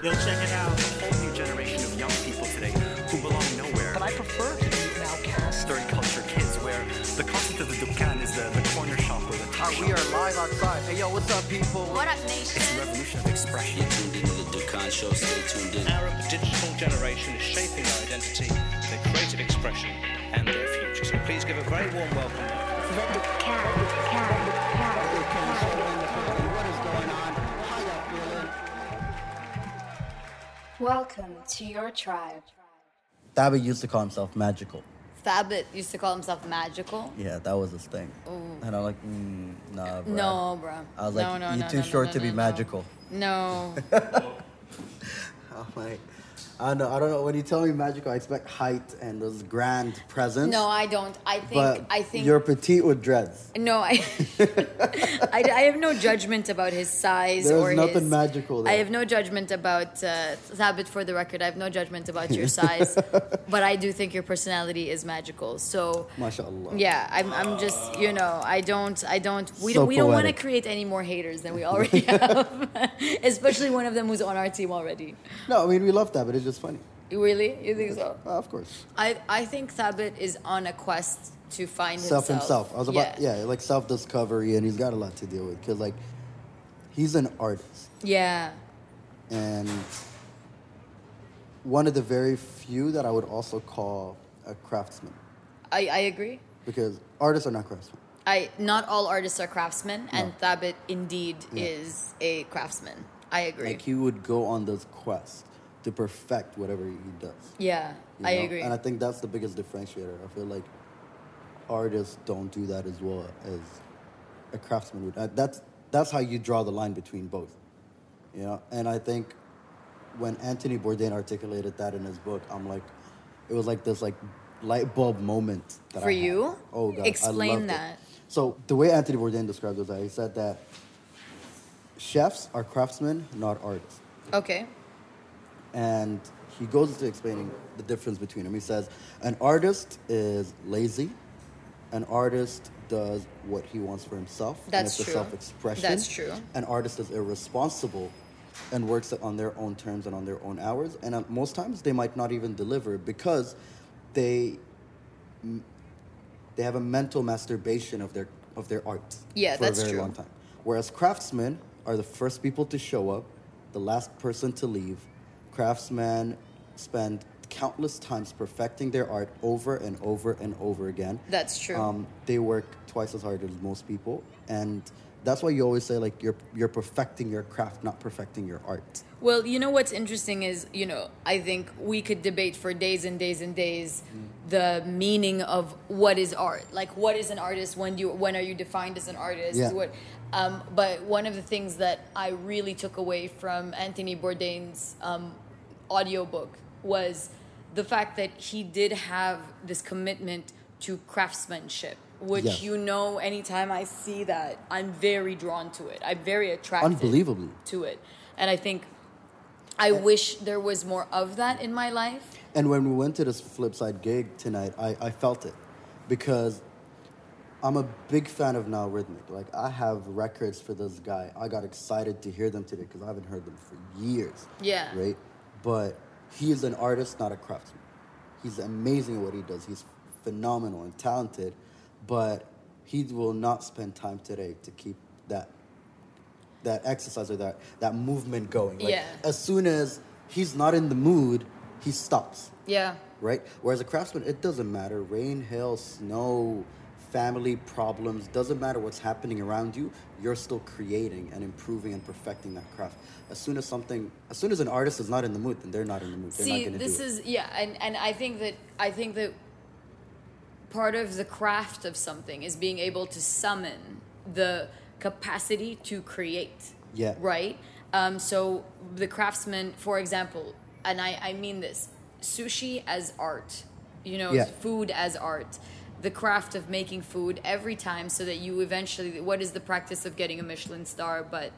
Yo, check it out. A whole new generation of young people today who belong nowhere. But I prefer to be an outcast. third culture kids where the concept of the dukkan is the, the corner shop or the top We are live outside. Hey, yo, what's up, people? What up, nation? It's a revolution of expression. You're tuned into the Dukkan Show. Stay tuned in. Arab digital generation is shaping their identity, their creative expression, and their future. So please give a very warm welcome. What Welcome to your tribe. Thabit used to call himself magical. Thabit used to call himself magical. Yeah, that was his thing. And I'm like, mm, nah, bro. No, bro. I was no, like, no, you're no, too no, short no, to no, be no. magical. No. I'm like, I don't know. I don't know. When you tell me magical, I expect height and those grand presence. No, I don't. I think. but I think. you're petite with dreads. No, I, I. I have no judgment about his size There's or nothing his. magical there. I have no judgment about uh, Thabit. For the record, I have no judgment about your size, but I do think your personality is magical. So. MashaAllah. Yeah, I'm, I'm just, you know, I don't, I don't, we So don't, we don't want to create any more haters than we already have, especially one of them who's on our team already. No, I mean, we love that, but it's just funny. Really? You think so? Uh, of course. I, I think Thabit is on a quest to find Self himself. himself. I was about, yeah, like self discovery, and he's got a lot to deal with. Because, like, he's an artist. Yeah. and one of the very few that I would also call a craftsman I, I agree. because artists are not craftsmen. I not all artists are craftsmen, and No. Thabit indeed Yeah. is a craftsman. I agree. Like he would go on this quest to perfect whatever he does. yeah, you I agree. and I think that's the biggest differentiator. I feel like artists don't do that as well as a craftsman would. Uh, That's that's how you draw the line between both. You know, and I think when Anthony Bourdain articulated that in his book, I'm like, it was like this like light bulb moment that For you? Oh god, I Explain loved it. that. So the way Anthony Bourdain described it was that he said that chefs are craftsmen, not artists okay. And he goes into explaining the difference between them. He says, an artist is lazy, an artist does what he wants for himself. and That's it's true. a self-expression. That's true. An artist is irresponsible and works on their own terms and on their own hours. And uh, most times they might not even deliver because they they have a mental masturbation of their of their art Yeah, for that's a very true. long time. Whereas craftsmen are the first people to show up, the last person to leave. Craftsmen spend countless times perfecting their art over and over and over again. That's true. Um, they work twice as hard as most people, and that's why you always say like you're you're perfecting your craft, not perfecting your art. Well, you know what's interesting is, you know, I think we could debate for days and days and days the meaning of what is art. Like, what is an artist? When do you, when are you defined as an artist? Yeah. What, um, but one of the things that I really took away from Anthony Bourdain's um, audiobook was the fact that he did have this commitment to craftsmanship. Which Yes. you know, anytime I see that, I'm very drawn to it. I'm very attracted Unbelievably. to it. And I think I wish there was more of that in my life. And when we went to this Flipside gig tonight, I, I felt it because I'm a big fan of Now Rhythmic. Like, I have records for this guy. I got excited to hear them today because I haven't heard them for years. Yeah. Right? But he is an artist, not a craftsman. He's amazing at what he does. He's phenomenal and talented, but he will not spend time today to keep that that exercise or that that movement going. Like, Yeah. As soon as he's not in the mood, he stops. Yeah. Right? Whereas a craftsman, it doesn't matter. Rain, hail, snow, family problems, doesn't matter what's happening around you, you're still creating and improving and perfecting that craft. As soon as something as soon as an artist is not in the mood, then they're not in the mood. They're not See, this is yeah, and and I think that I think that part of the craft of something is being able to summon the capacity to create. Yeah. Right. Um, so the craftsman, for example, and I I mean this, sushi as art. You know, Yeah. food as art. The craft of making food every time, so that you eventually. What is the practice of getting a Michelin star? But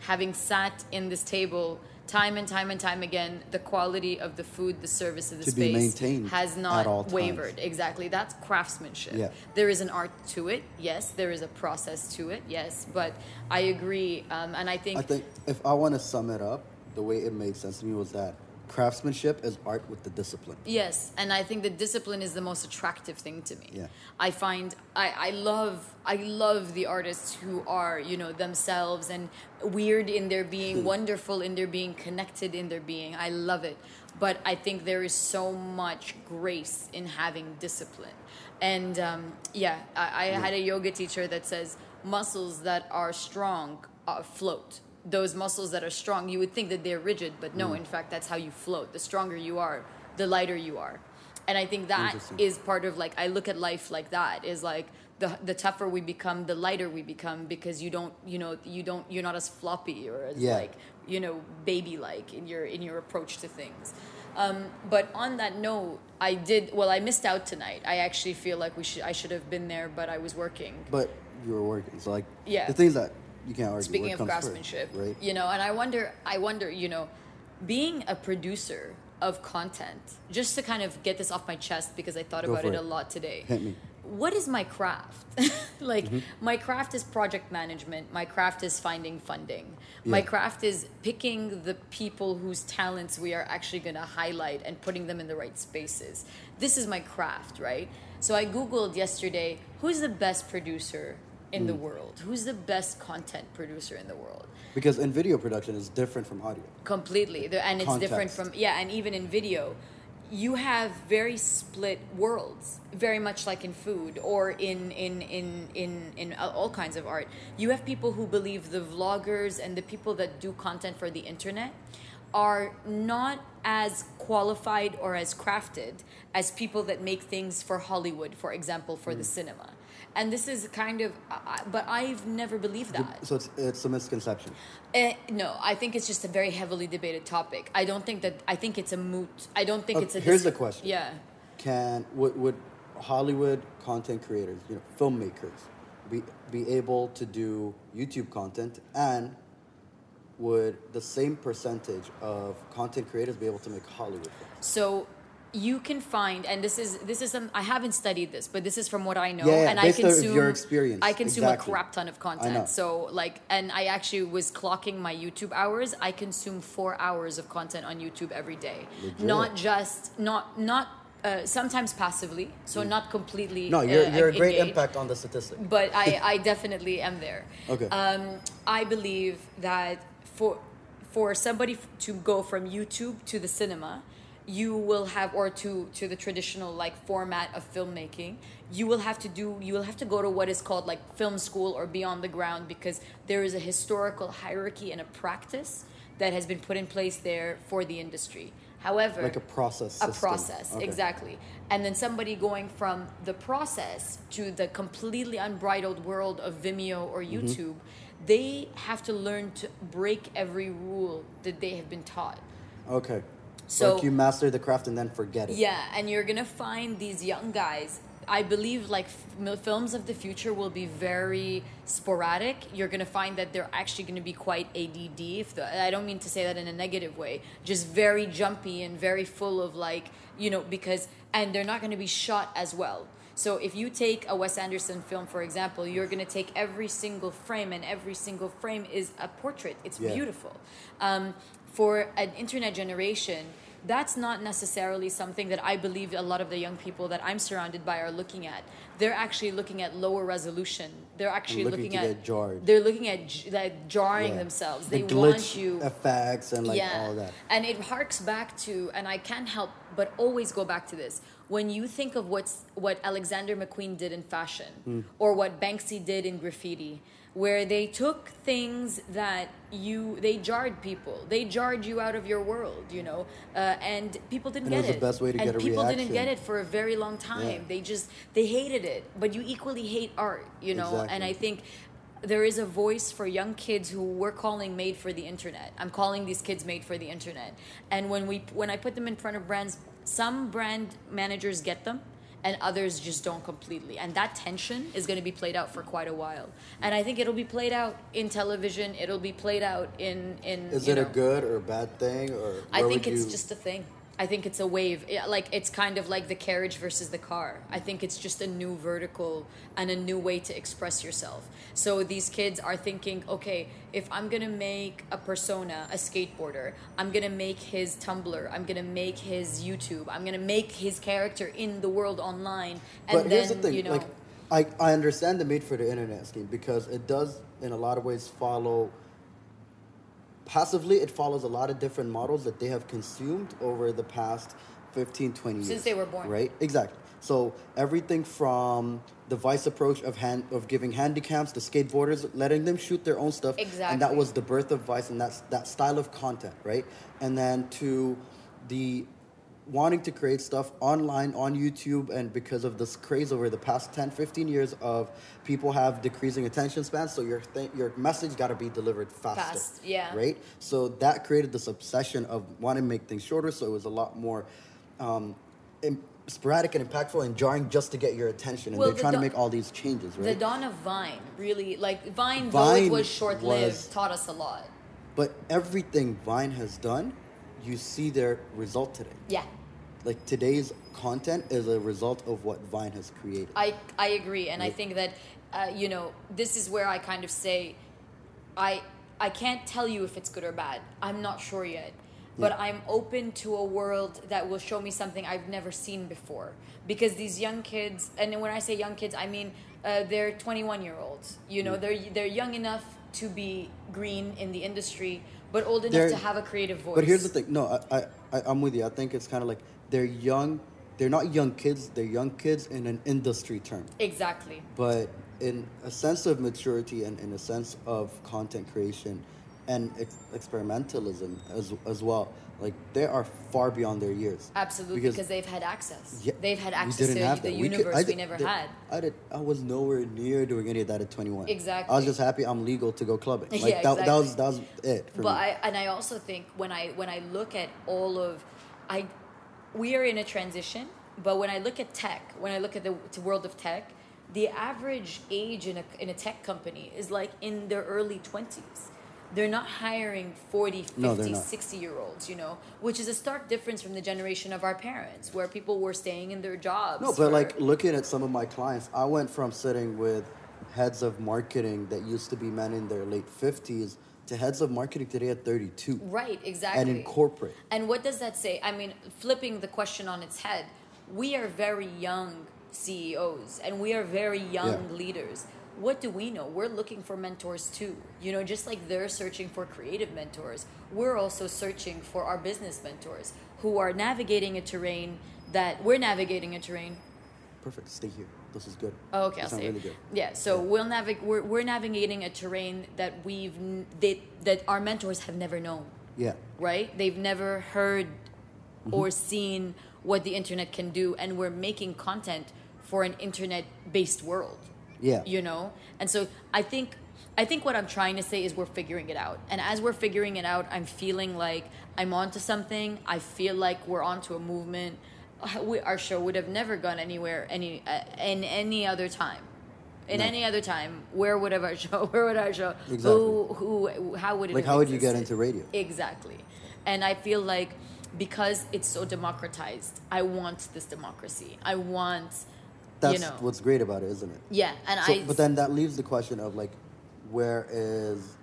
having sat in this table time and time and time again, the quality of the food, the service of the To space has not wavered. Exactly. That's craftsmanship. Yeah. There is an art to it, yes. There is a process to it, yes. But I agree, um, and I think, I think if I want to sum it up, the way it made sense to me was that craftsmanship is art with the discipline. Yes, and I think the discipline is the most attractive thing to me. Yeah. I find I, I love I love the artists who are you know themselves and weird in their being, wonderful in their being, connected in their being. I love it, but I think there is so much grace in having discipline, and um, yeah, I, I had a yoga teacher that says muscles that are strong uh, float those muscles that are strong, you would think that they're rigid, but no, in fact, that's how you float. The stronger you are, the lighter you are. And I think that is part of like, I look at life like that is like, the, the tougher we become, the lighter we become because you don't, you know, you don't, you're not as floppy or as Yeah. like, you know, baby like in your, in your approach to things. Um, but on that note, I did, well, I missed out tonight. I actually feel like we should, I should have been there, but I was working. But you were working, so like Yeah. the things that you can't argue. speaking of comes first, craftsmanship right? you know and i wonder i wonder you know being a producer of content just to kind of get this off my chest because i thought Go about it, it. a lot today Hit me. what is my craft like Mm-hmm. my craft is project management my craft is finding funding my craft is picking the people whose talents we are actually going to highlight and putting them in the right spaces this is my craft right so i googled yesterday who's the best producer in Mm. the world who's the best content producer in the world Because in video production, it's different from audio. completely The- and it's different from yeah and even in video you have very split worlds very much like in food or in in in in in all kinds of art you have people who believe the vloggers and the people that do content for the internet are not as qualified or as crafted as people that make things for Hollywood for example for Mm. the cinema and this is kind of I- but I've never believed that So it's it's a misconception. Eh, no, I think it's just a very heavily debated topic. I don't think that. I think it's a moot. I don't think Okay, it's a. here's dis- the question. Yeah. Can would, would Hollywood content creators, you know, filmmakers, be be able to do YouTube content, and would the same percentage of content creators be able to make Hollywood films? So you can find, and this is this is some. I haven't studied this, but this is from what I know, Yeah, yeah, and I consume your experience, I consume exactly. a crap ton of content. So like, and I actually was clocking my YouTube hours. I consume four hours of content on YouTube every day. Not just not not. Uh, sometimes passively, so not completely. Mm. No, you're uh, you're a great engaged. impact on the statistic. but I, I definitely am there. Okay. Um, I believe that for for somebody f- to go from YouTube to the cinema, you will have or to to the traditional like format of filmmaking. You will have to do. You will have to go to what is called like film school or beyond the ground because there is a historical hierarchy and a practice that has been put in place there for the industry. However, Like a process a system. process Okay. exactly and then somebody going from the process to the completely unbridled world of vimeo or Mm-hmm. youtube they have to learn to break every rule that they have been taught Okay. So- like you master the craft and then forget it. yeah and you're gonna find these young guys i believe like f- films of the future will be very sporadic you're gonna find that they're actually gonna be quite add if the, i don't mean to say that in a negative way just very jumpy and very full of like you know because and they're not gonna be shot as well so if you take a Wes Anderson film, for example, you're going to take every single frame, and every single frame is a portrait. It's Yeah. beautiful. Um, for an internet generation, that's not necessarily something that I believe a lot of the young people that I'm surrounded by are looking at. They're actually looking at lower resolution. They're actually looking looking, at jarred. They're looking at like jarring Yeah. themselves. The They want you effects and like yeah. all that. And it harks back to, and I can't help but always go back to this. When you think of what's what Alexander McQueen did in fashion, Hmm. or what Banksy did in graffiti, where they took things that you they jarred people, they jarred you out of your world, you know, uh, and people didn't And it get was the best way to and get a people didn't get it for a very long time. Yeah. They just they hated it, but you equally hate art, you know. And I think there is a voice for young kids who we're calling made for the internet. I'm calling these kids made for the internet. And when we when I put them in front of brands, some brand managers get them and others just don't completely. And that tension is going to be played out for quite a while. And I think it'll be played out in television, it'll be played out in in Is it a good or bad thing or I think it's you- just a thing. I think it's a wave. Yeah, Like it's kind of like the carriage versus the car. I think it's just a new vertical and a new way to express yourself. So these kids are thinking, okay, if I'm gonna make a persona, a skateboarder, I'm gonna make his Tumblr, I'm gonna make his YouTube, I'm gonna make his character in the world online, and but then here's the thing, you know, like I, I understand the made for the internet scheme because it does in a lot of ways follow passively it follows a lot of different models that they have consumed over the past 15 20 years Since they were born. right? Exactly. So everything from the vice approach of hand of giving handicaps to skateboarders letting them shoot their own stuff and that was the birth of vice and that's that style of content right? And then to the wanting to create stuff online on YouTube and because of this craze over the past 10 15 years of people have decreasing attention spans so your th- your message got to be delivered faster Fast, yeah. right so that created this obsession of wanting to make things shorter so it was a lot more um, im- sporadic and impactful and jarring just to get your attention and Well, they're the trying to make all these changes right the dawn of Vine really like Vine, though it was short lived, taught us a lot. but everything Vine has done you see their result today Yeah. like today's content is a result of what Vine has created I I agree, and I think that uh, you know this is where I kind of say, I I can't tell you if it's good or bad. I'm not sure yet, but Yeah. I'm open to a world that will show me something I've never seen before. Because these young kids, and when I say young kids, I mean uh, they're 21 year olds. You know, they're they're young enough to be green in the industry, but old enough to have a creative voice. But here's the thing. No, I, I, I, I'm with you. I think it's kind of like they're young. They're not young kids. They're young kids in an industry term. Exactly. But in a sense of maturity and in a sense of content creation and ex- experimentalism as, as well, like they are far beyond their years. Absolutely, because, they've had access. Yeah, they've had access to the that. We could- universe I we never did- had. I did. I was nowhere near doing any of that at 21. Exactly. I was just happy I'm legal to go clubbing. Like Yeah, that, that was that was it for but me. I and I also think when I when I look at all of I we are in a transition, but when I look at tech, when I look at the, the world of tech, the average age in a in a tech company is like in their early 20s. They're not hiring 40 50 no, 60 year olds you know, which is a stark difference from the generation of our parents where people were staying in their jobs. No, but for- like looking at some of my clients, I went from sitting with heads of marketing that used to be men in their late 50s to heads of marketing today at 32. Right, exactly. And in corporate. And what does that say? I mean, flipping the question on its head, we are very young CEOs and we are very young Yeah. leaders. What do we know? We're looking for mentors too. You know, just like they're searching for creative mentors, we're also searching for our business mentors who are navigating a terrain that we're navigating a terrain Perfect. Stay here. This is good. Oh, okay, This I'll say. really good. Yeah, so we'll navig- we're, we're navigating a terrain that we've n- that, that our mentors have never known, Yeah. right? They've never heard Mm-hmm. or seen what the internet can do, and we're making content for an internet-based world. Yeah. you know, and so I think. I think what I'm trying to say is we're figuring it out. And as we're figuring it out, I'm feeling like I'm onto something. I feel like we're onto a movement. We, our show would have never gone anywhere any uh, in any other time. In No. any other time, where would have our show? Where would our show? Exactly. Who? Who? How would it? Like, how would you get into radio? Exactly. And I feel like because it's so democratized, I want this democracy. I want, That's you know, what's great about it, isn't it? yeah. And So, I. but then that leaves the question of like, where is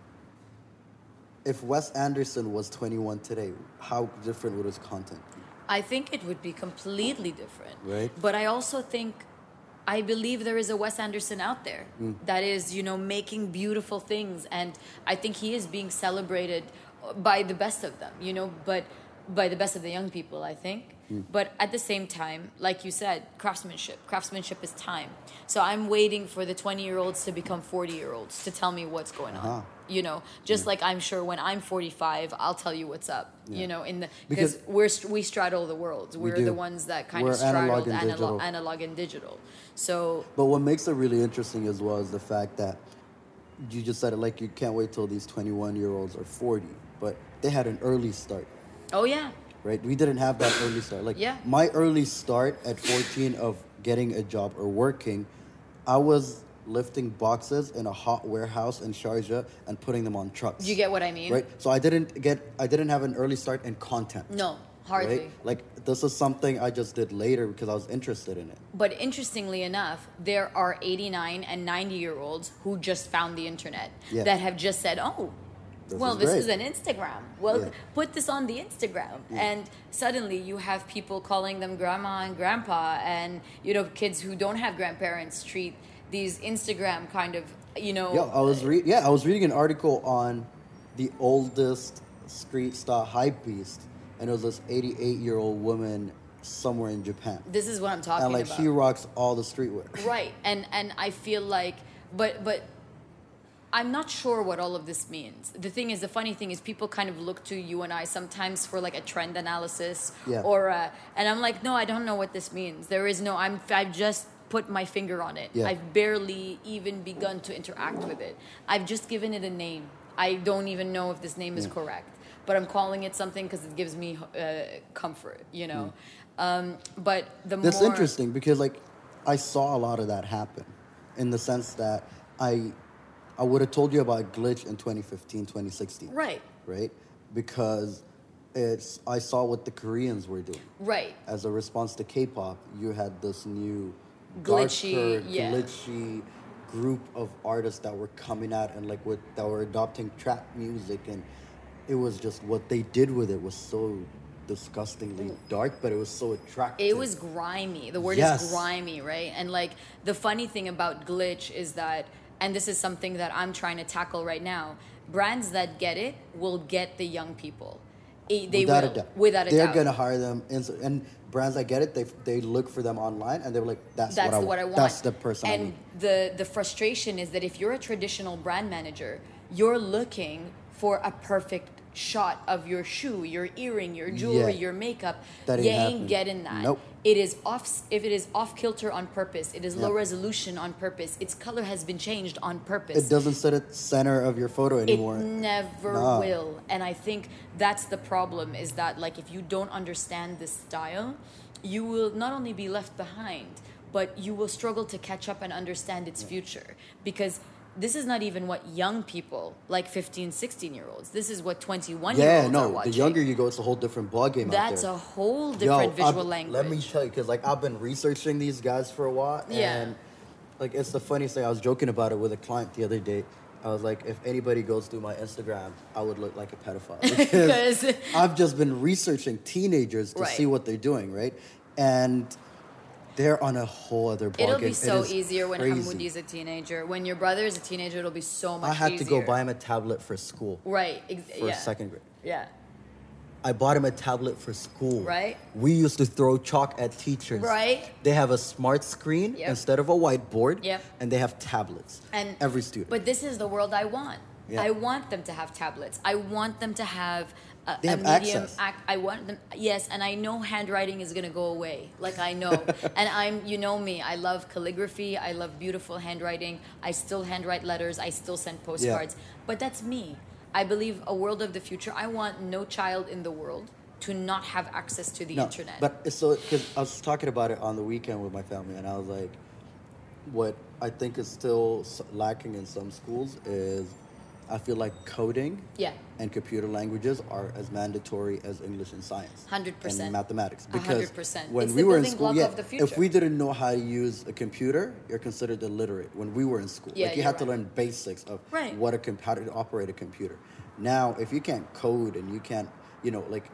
if Wes Anderson was 21 today, how different would his content be? I think it would be completely different. Right. But I also think I believe there is a Wes Anderson out there Mm. that is, you know, making beautiful things and I think he is being celebrated by the best of them, you know, but by the best of the young people, I think. Mm. But at the same time, like you said, craftsmanship. Craftsmanship is time. So I'm waiting for the 20 year olds to become 40 year olds to tell me what's going on. Uh-huh. You know, just like I'm sure when I'm 45, I'll tell you what's up. Yeah. You know, in the Because- we're we straddle the worlds. We We're do. the ones that kind We're of straddle analog analog, digital. analog and digital. So But what makes it really interesting as well is the fact that you just said it like you can't wait till these 21 year olds are 40, but they had an early start, oh yeah, right? We didn't have that early start. Like Yeah. my early start at 14 of getting a job or working, I was lifting boxes in a hot warehouse in Sharjah and putting them on trucks. you get what I mean? right? So I didn't get I didn't have an early start in content. No. Hardly. Right? Like this is something I just did later because I was interested in it. But interestingly enough, there are 89 and 90 year olds who just found the internet Yeah. that have just said, oh, This well, is this great." is an Instagram. Well, Yeah. put this on the Instagram. And suddenly you have people calling them grandma and grandpa, and, you know, kids who don't have grandparents treat these Instagram kind of, you know. Yeah, I was uh, re- yeah, I was reading an article on the oldest street style hype beast, and it was this 88 year old woman somewhere in Japan, this is what I'm talking about. and like about. she rocks all the streetwear. right and and i feel like but but i'm not sure what all of this means. The thing is the funny thing is people kind of look to you and i sometimes for like a trend analysis Yeah. or uh, and i'm like no i don't know what this means. There is no i'm i've just put my finger on it. Yeah. i've barely even begun to interact with it. I've just given it a name. I don't even know if this name is correct but i'm calling it something because it gives me uh, comfort you know? Um, but the That's more interesting because like I saw a lot of that happen in the sense that I I would have told you about glitch in 2015, 2016. right Right? Because it's I saw what the Koreans were doing. right As a response to K-pop, you had this new Glitchy, darker, yeah. glitchy group of artists that were coming out and like with that were adopting trap music and it was just what they did with it was so disgustingly mm. dark, but it was so attractive. It was grimy. The word Yes. is grimy, right? And like the funny thing about glitch is that, and this is something that I'm trying to tackle right now. Brands that get it will get the young people. It- they without will, a doubt. without a They're doubt. gonna hire them, and, so- and brands that get it, they they look for them online, and they're like, "That's, That's what, I, what I want. That's the person I And need." the the frustration is that if you're a traditional brand manager, you're looking for a perfect shot of your shoe, your earring, your jewelry, Yeah. your makeup. That you ain't ain't happening. getting that. Nope. It is off if it is off kilter on purpose. It is low resolution on purpose. Its color has been changed on purpose. It doesn't sit at the center of your photo anymore. It never Nah. will. And I think that's the problem is that like if you don't understand this style, you will not only be left behind, but you will struggle to catch up and understand its future because this is not even what young people like 15 16 year olds this is what 21 year yeah, olds Yeah, no. The younger you go, it's a whole different ballgame out that's a whole Yo, different visual I've- language Let me tell you, because like I've been researching these guys for a while, Yeah. and like it's the funniest thing. I was joking about it with a client the other day. I was like, if anybody goes through my Instagram, I would look like a pedophile because 'Cause- I've just been researching teenagers to Right. see what they're doing, right? And they're on a whole other ballgame. It'll be so is easier when crazy. Hamoudi is a teenager. When your brother is a teenager, it'll be so much I had easier. to go buy him a tablet for school right. Ex- for yeah. second grade. Yeah. I bought him a tablet for school. Right. We used to throw chalk at teachers. Right. They have a smart screen Yep. instead of a whiteboard. Yep. And they have tablets. and every student. But this is the world I want. Yeah. I want them to have tablets. I want them to have a, They a have medium. access. Ac- I want them. Yes, and I know handwriting is gonna go away. Like I know, and I'm. You know me. I love calligraphy. I love beautiful handwriting. I still handwrite letters. I still send postcards. But that's me. I believe a world of the future. I want no child in the world to not have access to the no, internet. But so because I was talking about it on the weekend with my family, and I was like, what I think is still lacking in some schools is I feel like coding Yeah. and computer languages are as mandatory as English and science. 100%. And mathematics. Because hundred percent. when It's we were in school, yeah, if we didn't know how to use a computer, you're considered illiterate when we were in school. Yeah, like you had to learn basics of Right. what a comp- how to operate a computer. Now, if you can't code and you can't, you know, like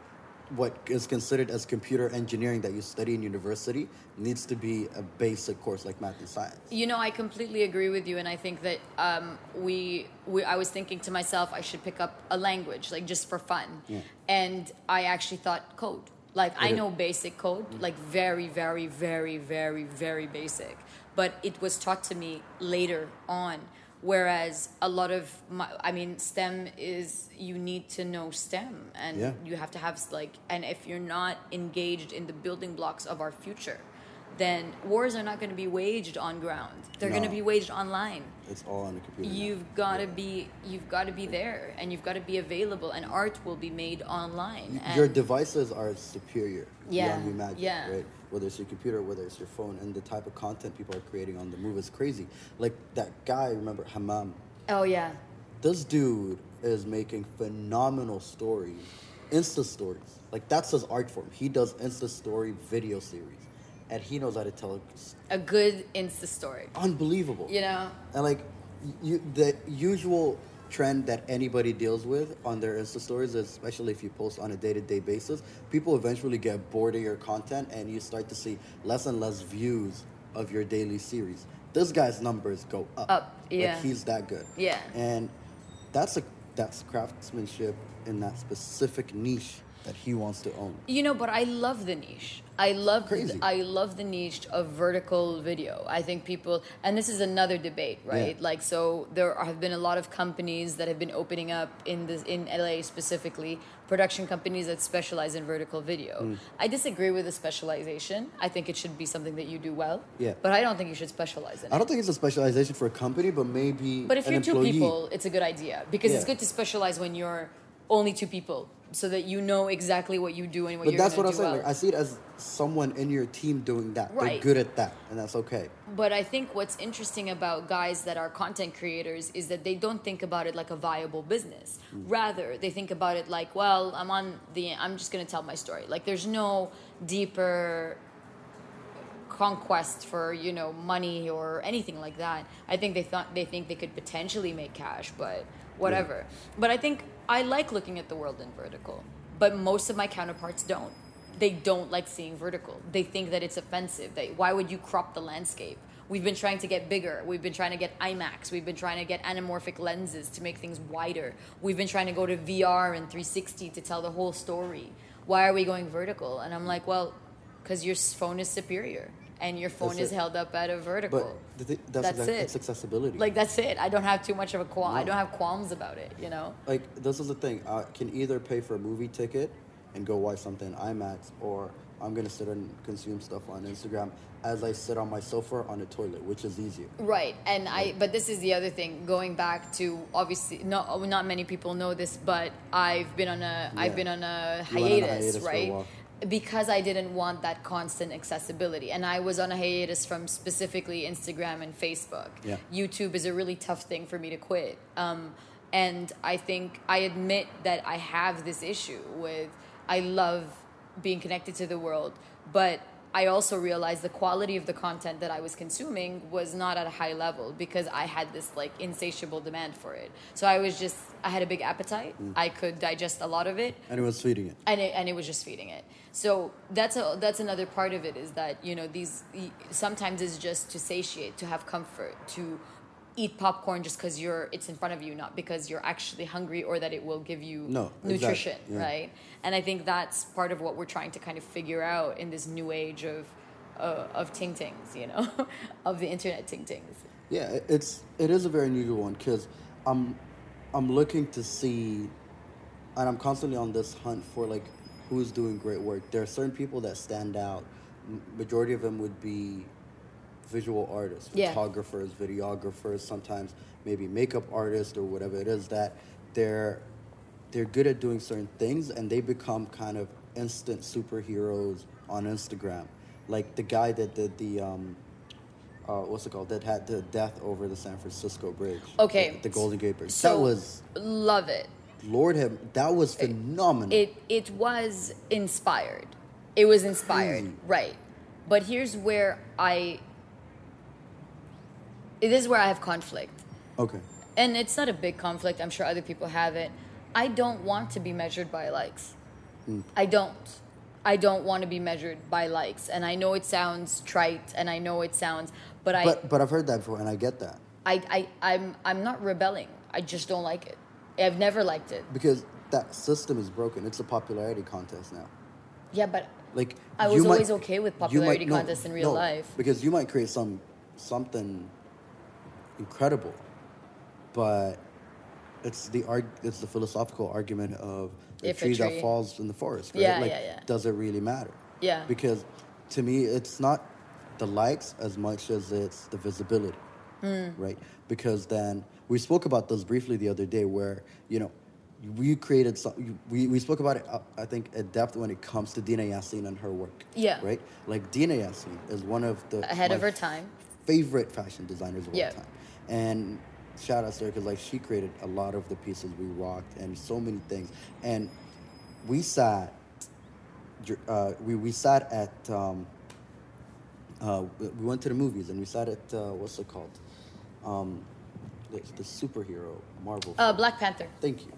what is considered as computer engineering that you study in university needs to be a basic course like math and science. You know, I completely agree with you, and I think that um, we, we. I was thinking to myself, I should pick up a language, like just for fun, and I actually thought code. Like I know basic code, like very, very, very, very, very basic, but it was taught to me later on. Whereas a lot of my, I mean, STEM is you need to know STEM, and Yeah. you have to have like, and if you're not engaged in the building blocks of our future, then wars are not going to be waged on ground. They're going to be waged online. It's all on the computer. You've got to be you've got to be there and you've got to be available and art will be made online. And your devices are superior Yeah, beyond we imagine, yeah. right? Whether it's your computer, whether it's your phone, and the type of content people are creating on the move is crazy. Like that guy, remember Hammam? oh yeah. This dude is making phenomenal stories Insta stories. Like that's his art form. He does Insta story video series, and he knows how to tell. A good Insta story. Unbelievable. You know? And like, you, the usual trend that anybody deals with on their Insta stories, especially if you post on a day to day basis, people eventually get bored of your content and you start to see less and less views of your daily series. This guy's numbers go up. Up, yeah. Like he's that good. Yeah. And that's a that's craftsmanship in that specific niche that he wants to own. You know, but I love the niche. I love Crazy. I love the niche of vertical video. I think people and this is another debate, right? Yeah. Like so there have been a lot of companies that have been opening up in this in LA specifically, production companies that specialize in vertical video. Mm. I disagree with the specialization. I think it should be something that you do well. Yeah. But I don't think you should specialize in it. I don't think it's a specialization for a company, but maybe But if you're two people, it's a good idea because it's good to specialize when you're only two people, so that you know exactly what you do and what But you're But that's what gonna I'm saying. well. Like, I see it as someone in your team doing that. They're good at that, and that's okay. But I think what's interesting about guys that are content creators is that they don't think about it like a viable business. Mm. Rather, they think about it like, well, I'm on the, I'm just going to tell my story. Like, there's no deeper conquest for you know money or anything like that. I think they thought they think they could potentially make cash, but whatever. But I think I like looking at the world in vertical, but most of my counterparts don't. They don't like seeing vertical. They think that it's offensive. They, why would you crop the landscape? We've been trying to get bigger. We've been trying to get IMAX. We've been trying to get anamorphic lenses to make things wider. We've been trying to go to VR and 360 to tell the whole story. Why are we going vertical? And I'm like, well, because your phone is superior and your phone That's is it. held up at a vertical. But thi- that's, That's exact- it. It's accessibility. like that's it. I don't have too much of a qualm. I don't have qualms about it. You know. like this is the thing. I can either pay for a movie ticket and go watch something IMAX, or I'm gonna sit and consume stuff on Instagram as I sit on my sofa on the toilet, which is easier. Right, and I. But this is the other thing. Going back to obviously, not not many people know this, but I've been on a have Yeah. been on a went on a hiatus, hiatus a right? Because I didn't want that constant accessibility, and I was on a hiatus from specifically Instagram and Facebook. Yeah. YouTube is a really tough thing for me to quit. Um, and I think I admit that I have this issue with I love being connected to the world, but I also realized the quality of the content that I was consuming was not at a high level because I had this like insatiable demand for it. So I was just I had a big appetite. Mm. I could digest a lot of it And it was feeding it. and it, and it was just feeding it. So that's a that's another part of it is that you know these sometimes it's just to satiate, to have comfort, to eat popcorn just because you're it's in front of you, not because you're actually hungry or that it will give you No, exactly, nutrition, yeah. right? And I think that's part of what we're trying to kind of figure out in this new age of uh, of ting tings, you know, of the internet ting tings. Yeah, it's it is a very unusual one because I'm I'm looking to see, and I'm constantly on this hunt for like who's doing great work. There are certain people that stand out. Majority of them would be visual artists, Yeah. photographers, videographers, sometimes maybe makeup artists or whatever it is that they're they're good at doing certain things and they become kind of instant superheroes on Instagram. Like the guy that did the um, uh, what's it called? That had the death over the San Francisco Bridge. Okay, the, the Golden Gate Bridge. So that was love it. Lord have that was phenomenal. It it was inspired. It was inspired, Crazy. right? But here's where I. This is where I have conflict, okay, and it's not a big conflict. I'm sure other people have it. I don't want to be measured by likes. Hmm. I don't. I don't want to be measured by likes, and I know it sounds trite, and I know it sounds, but I, but but I've heard that before and I get that I, I, I'm, I'm not rebelling. I just don't like it. I've never liked it. because that system is broken. It's a popularity contest now. Yeah, but Like I you was might- always okay with popularity might- no, contests in real no, life. because you might create some something incredible, but it's the arg- it's the philosophical argument of the tree, tree- that falls in the forest. Right? Yeah, like, yeah, yeah. Does it really matter? Yeah. Because to me, it's not the likes as much as it's the visibility, Hmm. right? Because then we spoke about this briefly the other day, where you know. We created some. We, we spoke about it. uh, I think at depth when it comes to Dina Yassin and her work. Yeah. Right. Like Dina Yassin is one of the Ahead of her time. favorite fashion designers of Yeah. all time. And shout out to her because like she created a lot of the pieces we rocked and so many things. And we sat, uh, we we sat at, um, uh, we we went to the movies and we sat at uh, what's it called, um, the, the superhero Marvel. Uh, film. Black Panther. Thank you.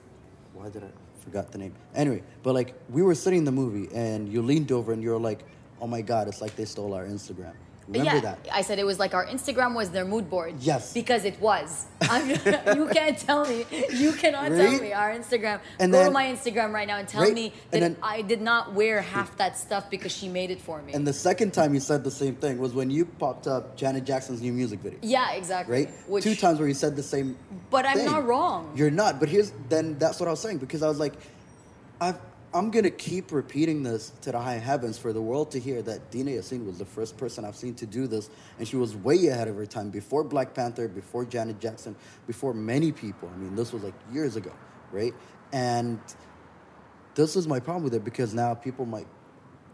Why did I forgot the name? Anyway, but like we were sitting in the movie and you leaned over and you were like, "Oh my god, it's like they stole our Instagram." Remember yeah, that? I said it was like our Instagram was their mood board. Yes. Because it was. I'm, you can't tell me. You cannot tell me our Instagram. And Go to my Instagram right now and tell Right? me that then- I did not wear half that stuff because she made it for me. And the second time you said the same thing was when you popped up Janet Jackson's new music video. yeah, exactly. Right? Which, Two times where you said the same. But I'm thing. not wrong. You're not. But here's then that's what I was saying because I was like, I've, I'm gonna keep repeating this to the high heavens for the world to hear that Dina Yassin was the first person I've seen to do this, and she was way ahead of her time before Black Panther, before Janet Jackson, before many people. I mean, this was like years ago, right? And this is my problem with it because now people might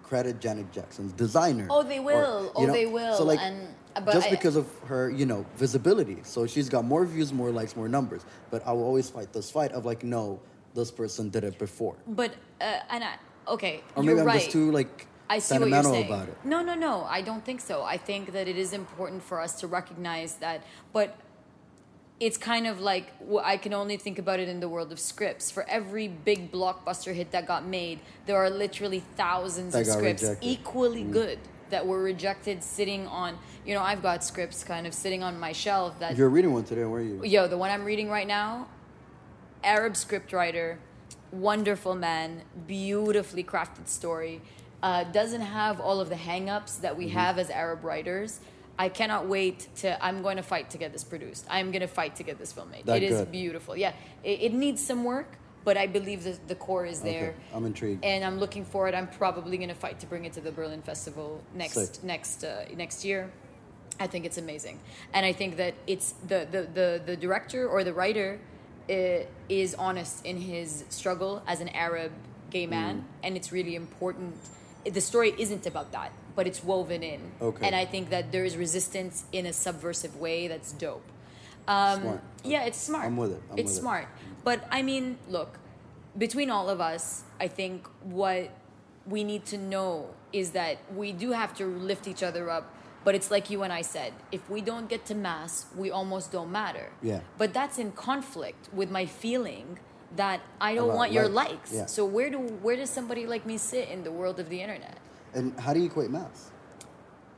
credit Janet Jackson's designer. Oh, they or, will. you Oh, know, they will. So like, And- but just I- because of her, you know, visibility. So she's got more views, more likes, more numbers. But I will always fight this fight of like, no, this person did it before. But, uh, and I, okay, Or you're maybe I'm right. just too like I see what you're saying. about it. No, no, no. I don't think so. I think that it is important for us to recognize that, but it's kind of like I can only think about it in the world of scripts. For every big blockbuster hit that got made, there are literally thousands That of scripts rejected. equally good that were rejected sitting on. You know, I've got scripts kind of sitting on my shelf that You're reading one today, weren't you? Yo, the one I'm reading right now, Arab scriptwriter, wonderful man, beautifully crafted story. Uh, doesn't have all of the hang-ups that Mm-hmm. we have as Arab writers. I cannot wait to. I'm going to fight to get this produced. I'm going to fight to get this film made. That it is good. beautiful. Yeah, it, it needs some work, but I believe that the core is there. Okay, I'm intrigued. And I'm looking forward. I'm probably going to fight to bring it to the Berlin Festival next Sick. next uh, next year. I think it's amazing, and I think that it's the the the, the director or the writer is honest in his struggle as an Arab gay man, Mm. and it's really important. The story isn't about that, but it's woven in, Okay. and I think that there is resistance in a subversive way that's dope. Um, Smart. Yeah, it's smart. I'm with it. I'm it's with it. smart. But I mean, look, between all of us, I think what we need to know is that we do have to lift each other up. But it's like you and I said if we don't get to mass, we almost don't matter. Yeah. But that's in conflict with my feeling that I don't About want your likes. likes. Yeah. So where do where does somebody like me sit in the world of the internet? And how do you equate mass?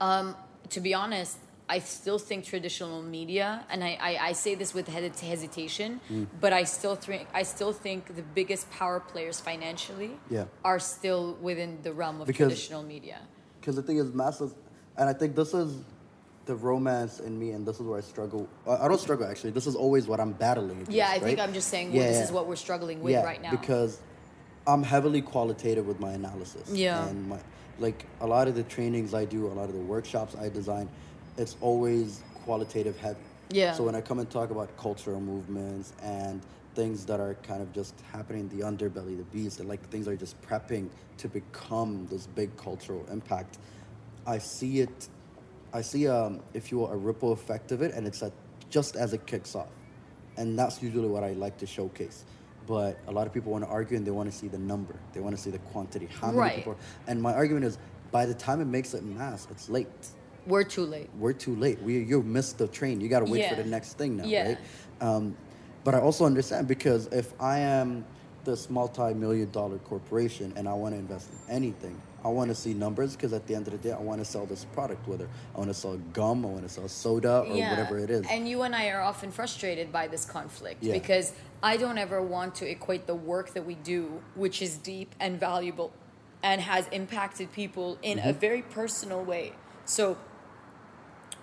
Um, to be honest, I still think traditional media, and I, I, I say this with hesitation, Mm. but I still think I still think the biggest power players financially Yeah. are still within the realm of Because- traditional media. Because the thing is, mass is, and I think this is the romance in me, and this is where I struggle. I don't struggle actually. This is always what I'm battling against. Yeah, I think right? I'm just saying well, Yeah, this is what we're struggling with yeah, right now. Because I'm heavily qualitative with my analysis. Yeah. And my like a lot of the trainings I do, a lot of the workshops I design, it's always qualitative heavy. Yeah. So when I come and talk about cultural movements and things that are kind of just happening in the underbelly, the beast, and like things are just prepping to become this big cultural impact, I see it. I see, um, if you will, a ripple effect of it, and it's at, just as it kicks off and that's usually what I like to showcase. But a lot of people want to argue and they want to see the number. They want to see the quantity. How many Right. people? And my argument is, by the time it makes it mass, it's late. we're too late. We're too late. We you missed the train. You got to wait for the next thing now, Yeah. right? Um, but I also understand because if I am this multi-million dollar corporation and I want to invest in anything, I want to see numbers because at the end of the day, I want to sell this product. Whether I want to sell gum, I want to sell soda, or whatever it is. And you and I are often frustrated by this conflict Yeah. because I don't ever want to equate the work that we do, which is deep and valuable and has impacted people in Mm-hmm. a very personal way. So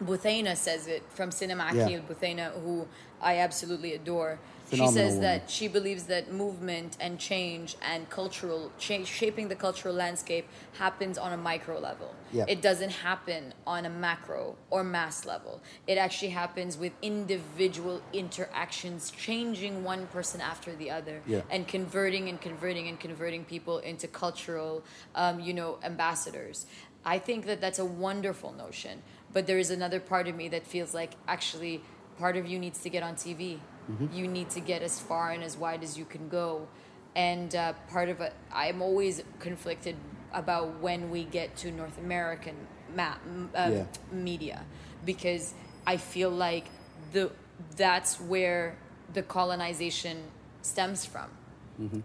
Buthaina says it from Cinema Yeah. Akil Buthaina, who I absolutely adore. Phenomenal she says woman. that she believes that movement and change and cultural change, shaping the cultural landscape happens on a micro level. Yeah. It doesn't happen on a macro or mass level. It actually happens with individual interactions, changing one person after the other, Yeah. and converting and converting and converting people into cultural, um, you know, ambassadors. I think that that's a wonderful notion. But there is another part of me that feels like actually part of you needs to get on TV. Mm-hmm. You need to get as far and as wide as you can go. and uh, part of it, I'm always conflicted about when we get to North American ma- m- um, Yeah. media because I feel like the that's where the colonization stems from.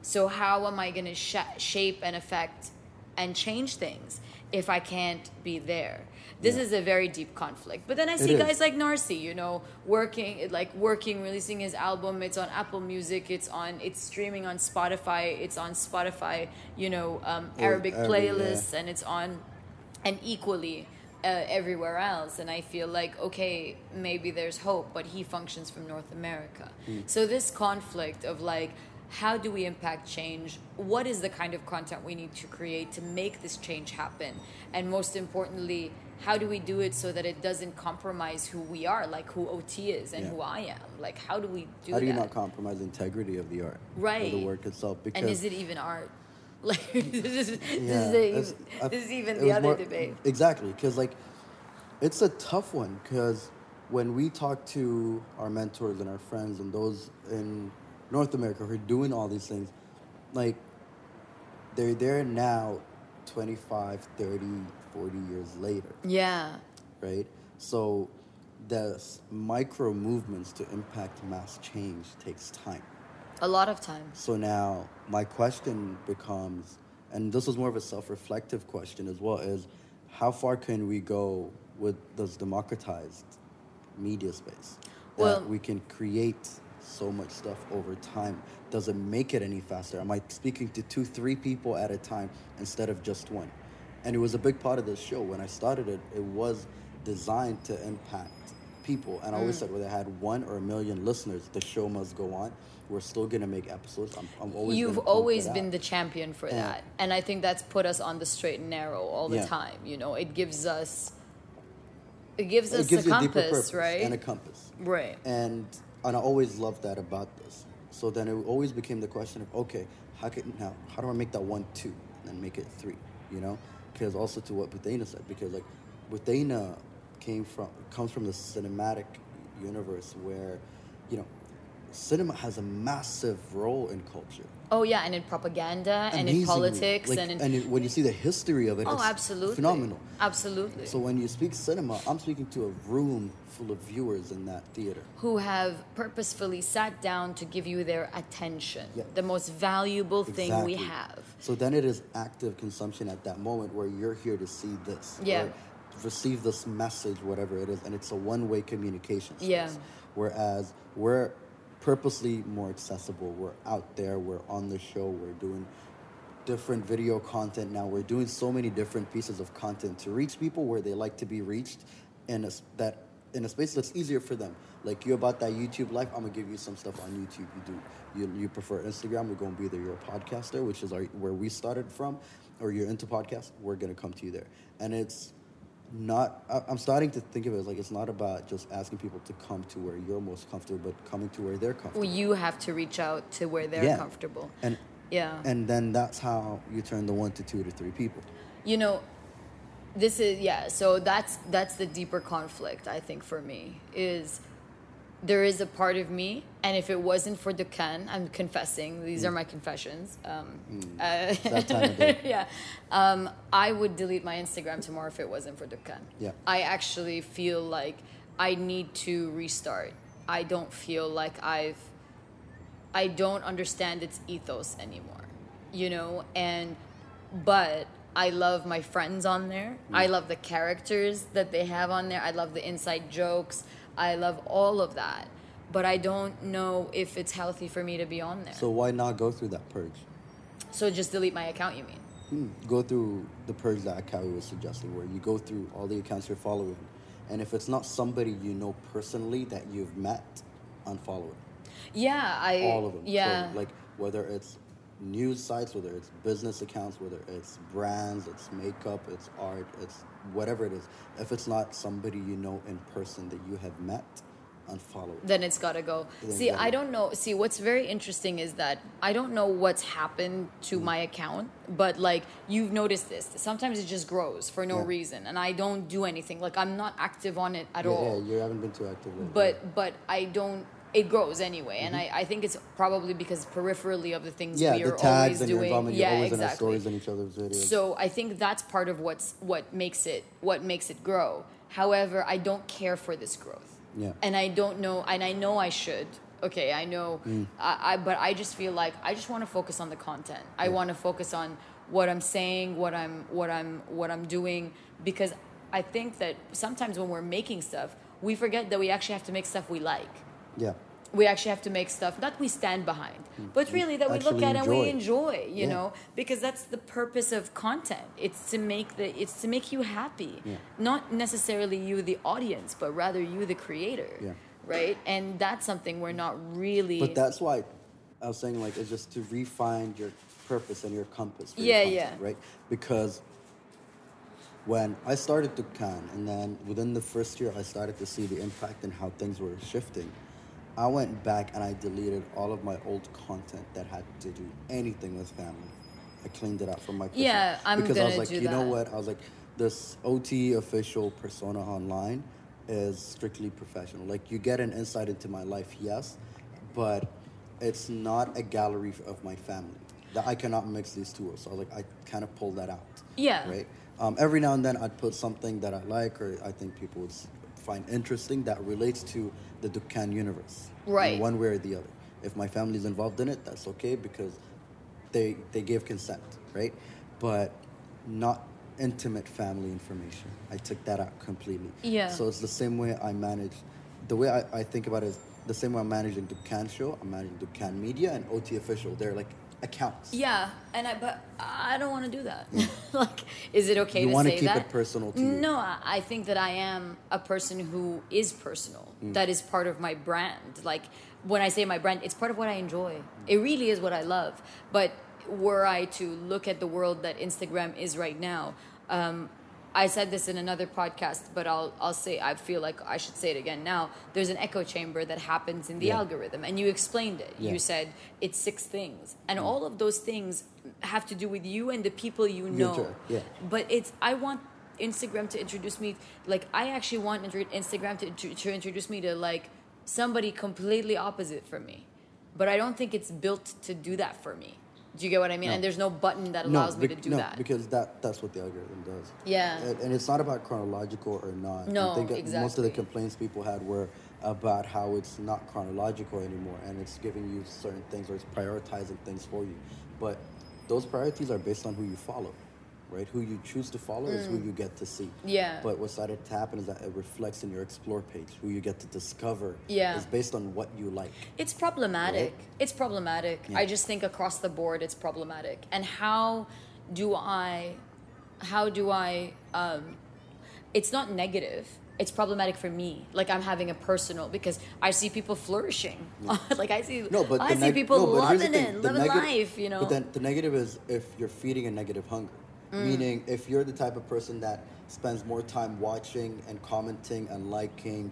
So how am I going to sh- shape and affect and change things if I can't be there? This is a very deep conflict. But then I see guys like Narcy, you know, working like working, releasing his album. It's on Apple Music. It's on. It's streaming on Spotify. It's on Spotify. You know, um, Arabic playlists, yeah. and it's on, and equally. Uh, everywhere else, and I feel like okay, maybe there's hope, but he functions from North America. Hmm. So this conflict of like, how do we impact change? What is the kind of content we need to create to make this change happen? And most importantly, how do we do it so that it doesn't compromise who we are, like who OT is and Yeah. who I am? Like, how do we do that? How do you that? not compromise the integrity of the art, Right. the work itself? Because and is it even art? Like, this is, this, is, I- this is even the other more- debate. Exactly, because like it's a tough one. Because when we talk to our mentors and our friends and those in North America who are doing all these things, like they're there now, 25, 30, 40 years later, Yeah. right? So the micro movements to impact mass change takes time. A lot of time. So now my question becomes, and this is more of a self-reflective question as well, is how far can we go with this democratized media space? That Well- we can create so much stuff over time. Does it make it any faster? Am I speaking to two, three people at a time instead of just one? And it was a big part of this show. When I started it, it was designed to impact people. And I Mm. always said, whether i had one or a million listeners, the show must go on. We're still gonna make episodes. I'm, I'm always. You've always been the champion for Yeah. that. And I think that's put us on the straight and narrow all the Yeah. time. You know, it gives us it gives us It gives a a compass, purpose right? and a compass. right. and and I always loved that about this. So then it always became the question of okay, how can now how do I make that one two and make it three? You know, because also to what Buthena said, because like Buthena came from comes from the cinematic universe where, you know, cinema has a massive role in culture. Oh yeah, and in propaganda and in politics Like, and in it- when you see the history of it, Oh, it's absolutely. phenomenal. Absolutely. So when you speak cinema, I'm speaking to a room full of viewers in that theater. who have purposefully sat down to give you their attention. Yeah. The most valuable thing we Exactly. have. So then it is active consumption at that moment where you're here to see this. Yeah. Or receive this message, whatever it is, and it's a one way communication. space. Yeah. Whereas we're purposely more accessible. We're out there, we're on the show, we're doing different video content now. We're doing so many different pieces of content to reach people where they like to be reached in a, s- that in a space that's easier for them. Like you about that YouTube life, I'm gonna give you some stuff on YouTube. You do you, you prefer Instagram, we're gonna be there. You're a podcaster, which is our, where we started from, or you're into podcasts, we're gonna come to you there. And it's not I- I'm starting to think of it as like it's not about just asking people to come to where you're most comfortable, but coming to where they're comfortable. Well, you have to reach out to where they're Yeah. comfortable. And Yeah. and then that's how you turn the one to two to three people. you know this is yeah so that's that's the deeper conflict i think for me is there is a part of me and if it wasn't for Dukkan, i'm confessing these are my confessions um, uh, that time of day. yeah um, i would delete my instagram tomorrow if it wasn't for Dukkan. Yeah. i actually feel like i need to restart i don't feel like i've I don't understand its ethos anymore, you know, and but I love my friends on there. I love the characters that they have on there. I love the inside jokes. I love all of that. But I don't know if it's healthy for me to be on there. So why not go through that purge? So just delete my account, you mean? Hmm. Go through the purge that Akkawi was suggesting, where you go through all the accounts you're following, and if it's not somebody you know personally that you've met, unfollow it. Yeah, I all of them. Yeah. So, like whether it's news sites, whether it's business accounts, whether it's brands, it's makeup, it's art, it's whatever it is. If it's not somebody you know in person that you have met, unfollow it. then it's got to go. Then See, gotta I don't know. See, what's very interesting is that I don't know what's happened to Mm. my account, but like you've noticed this. Sometimes it just grows for no Yeah. reason, and I don't do anything. Like I'm not active on it at yeah, all. yeah, you haven't been too active lately. But but I don't it grows anyway. And I, I think it's probably because peripherally of the things Mm-hmm. Yeah, we are tags always doing. yeah, always exactly. stories and each other's videos. So I think that's part of what's what makes it what makes it grow. However, I don't care for this growth. Yeah. And I don't know, and I know I should. Okay, I know, Mm. I, I but I just feel like I just want to focus on the content. I want to focus on what I'm saying, what I'm what I'm what I'm doing because I think that sometimes when we're making stuff, we forget that we actually have to make stuff we like yeah. we actually have to make stuff that we stand behind but really that we look Mm. At and we enjoy. enjoy you Yeah. know because that's the purpose of content it's to make the it's to make you happy Yeah. not necessarily you the audience but rather you the creator Yeah. right and that's something we're not really But that's why I was saying like it's just to refine your purpose and your compass. For Yeah, your content, yeah. Right, because when I started to Cannes, and then within the first year, I started to see the impact and how things were shifting. I went back and I deleted all of my old content that had to do anything with family. I cleaned it out from my Yeah, I'm because I was like, you know what? I was like, this OT official persona online is strictly professional. Like, you get an insight into my life, yes, but it's not a gallery of my family. That I cannot mix these two. So I was like, I kind of pulled that out. Yeah. Right. Um, every now and then, I'd put something that I like or I think people would find interesting that relates to the Dukkan universe. in Right. one way or the other. If my family's involved in it, that's okay because they they gave consent, right? But not intimate family information. I took that out completely. Yeah. So it's the same way I manage. The way I, I think about it is the same way I'm managing Dukkan Show. I'm managing Dukkan Media and OT Official. They're like accounts. yeah and i but i don't want to do that. Like is it okay You to wanna say keep that? it personal to you. no I, I think that i am a person who is personal. Mm. that is part of my brand. Like when i say my brand it's part of what i enjoy. It really is what i love. But were i to look at the world that instagram is right now um, I said this in another podcast, but I'll I'll say I feel like I should say it again now. There's an echo chamber that happens in the Yeah. algorithm, and you explained it. Yeah. You said it's six things, and mm. all of those things have to do with you and the people you know. yeah. But it's I want Instagram to introduce me like I actually want Instagram to, to to introduce me to like somebody completely opposite from me, but I don't think it's built to do that for me. Do you get what I mean? No. And there's no button that allows me to do no, that. because that that's what the algorithm does. Yeah. and, and it's not about chronological or not. No, I think that most of the complaints people had were about how it's not chronological anymore, and it's giving you certain things or it's prioritizing things for you. But those priorities are based on who you follow, right? Who you choose to follow is who you get to see. Mm. Yeah. But what started to happen is that it reflects in your explore page. Who you get to discover Yeah. is based on what you like. It's problematic. Right? It's problematic. Yeah. I just think across the board it's problematic. And how do I how do I um it's not negative. It's problematic for me. Like I'm having a personal because I see people flourishing. like I see No, but I see neg- people no, but here's the loving it, living nega- life, you know. But then the negative is if you're feeding a negative hunger. Mm. Meaning, if you're the type of person that spends more time watching and commenting and liking